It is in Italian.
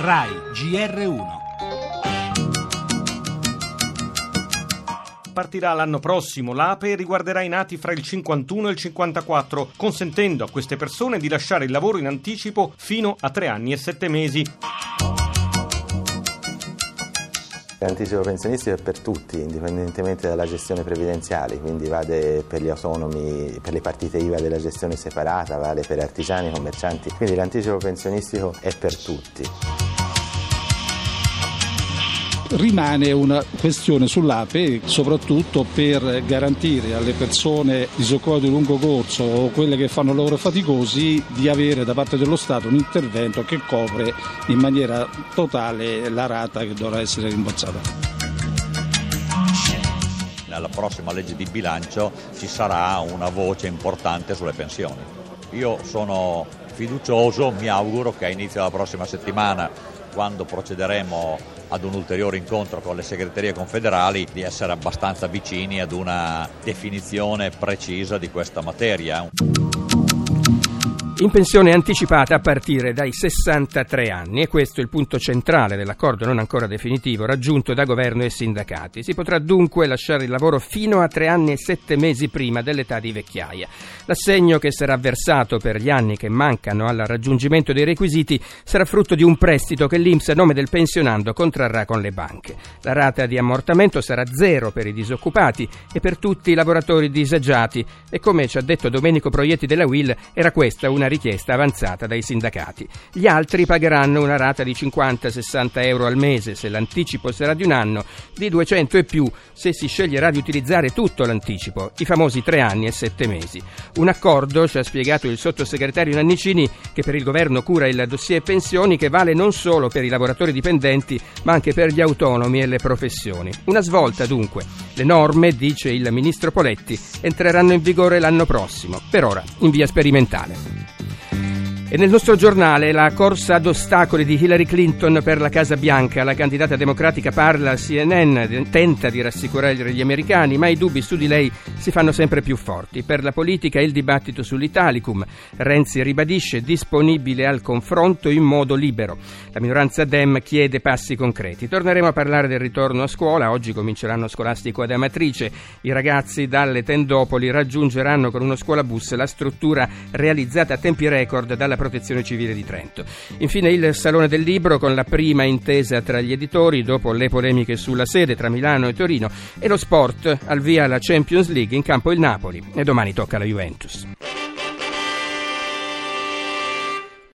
RAI GR1 partirà l'anno prossimo. L'APE riguarderà i nati fra il 51 e il 54, consentendo a queste persone di lasciare il lavoro in anticipo fino a tre anni e sette mesi. L'anticipo pensionistico è per tutti, indipendentemente dalla gestione previdenziale, quindi vale per gli autonomi, per le partite IVA della gestione separata, vale per artigiani, commercianti, quindi l'anticipo pensionistico è per tutti rimane una questione sull'APE soprattutto per garantire alle persone disoccupate di lungo corso o quelle che fanno lavoro faticosi di avere da parte dello Stato un intervento che copre in maniera totale la rata che dovrà essere rimborsata nella prossima legge di bilancio ci sarà una voce importante sulle pensioni. Io sono fiducioso, mi auguro che a inizio della prossima settimana, quando procederemo ad un ulteriore incontro con le segreterie confederali di essere abbastanza vicini ad una definizione precisa di questa materia in pensione anticipata a partire dai 63 anni e questo è il punto centrale dell'accordo non ancora definitivo raggiunto da governo e sindacati. Si potrà dunque lasciare il lavoro fino a tre anni e sette mesi prima dell'età di vecchiaia. L'assegno che sarà versato per gli anni che mancano al raggiungimento dei requisiti sarà frutto di un prestito che l'Inps a nome del pensionando contrarrà con le banche. La rata di ammortamento sarà zero per i disoccupati e per tutti i lavoratori disagiati e come ci ha detto Domenico Proietti della Will era questa una richiesta avanzata dai sindacati. Gli altri pagheranno una rata di 50-60 euro al mese se l'anticipo sarà di un anno, di 200 e più se si sceglierà di utilizzare tutto l'anticipo, i famosi tre anni e sette mesi. Un accordo, ci ha spiegato il sottosegretario Nannicini, che per il governo cura il dossier pensioni, che vale non solo per i lavoratori dipendenti, ma anche per gli autonomi e le professioni. Una svolta dunque. Le norme, dice il ministro Poletti, entreranno in vigore l'anno prossimo, per ora in via sperimentale. E nel nostro giornale la corsa ad ostacoli di Hillary Clinton per la Casa Bianca. La candidata democratica parla a CNN, tenta di rassicurare gli americani, ma i dubbi su di lei si fanno sempre più forti. Per la politica il dibattito sull'Italicum. Renzi ribadisce disponibile al confronto in modo libero. La minoranza Dem chiede passi concreti. Torneremo a parlare del ritorno a scuola. Oggi comincerà l'anno scolastico ad Amatrice. I ragazzi dalle tendopoli raggiungeranno con uno scuolabus la struttura realizzata a tempi record dalla Protezione Civile di Trento. Infine il Salone del Libro con la prima intesa tra gli editori dopo le polemiche sulla sede tra Milano e Torino e lo sport al via la Champions League in campo il Napoli e domani tocca la Juventus.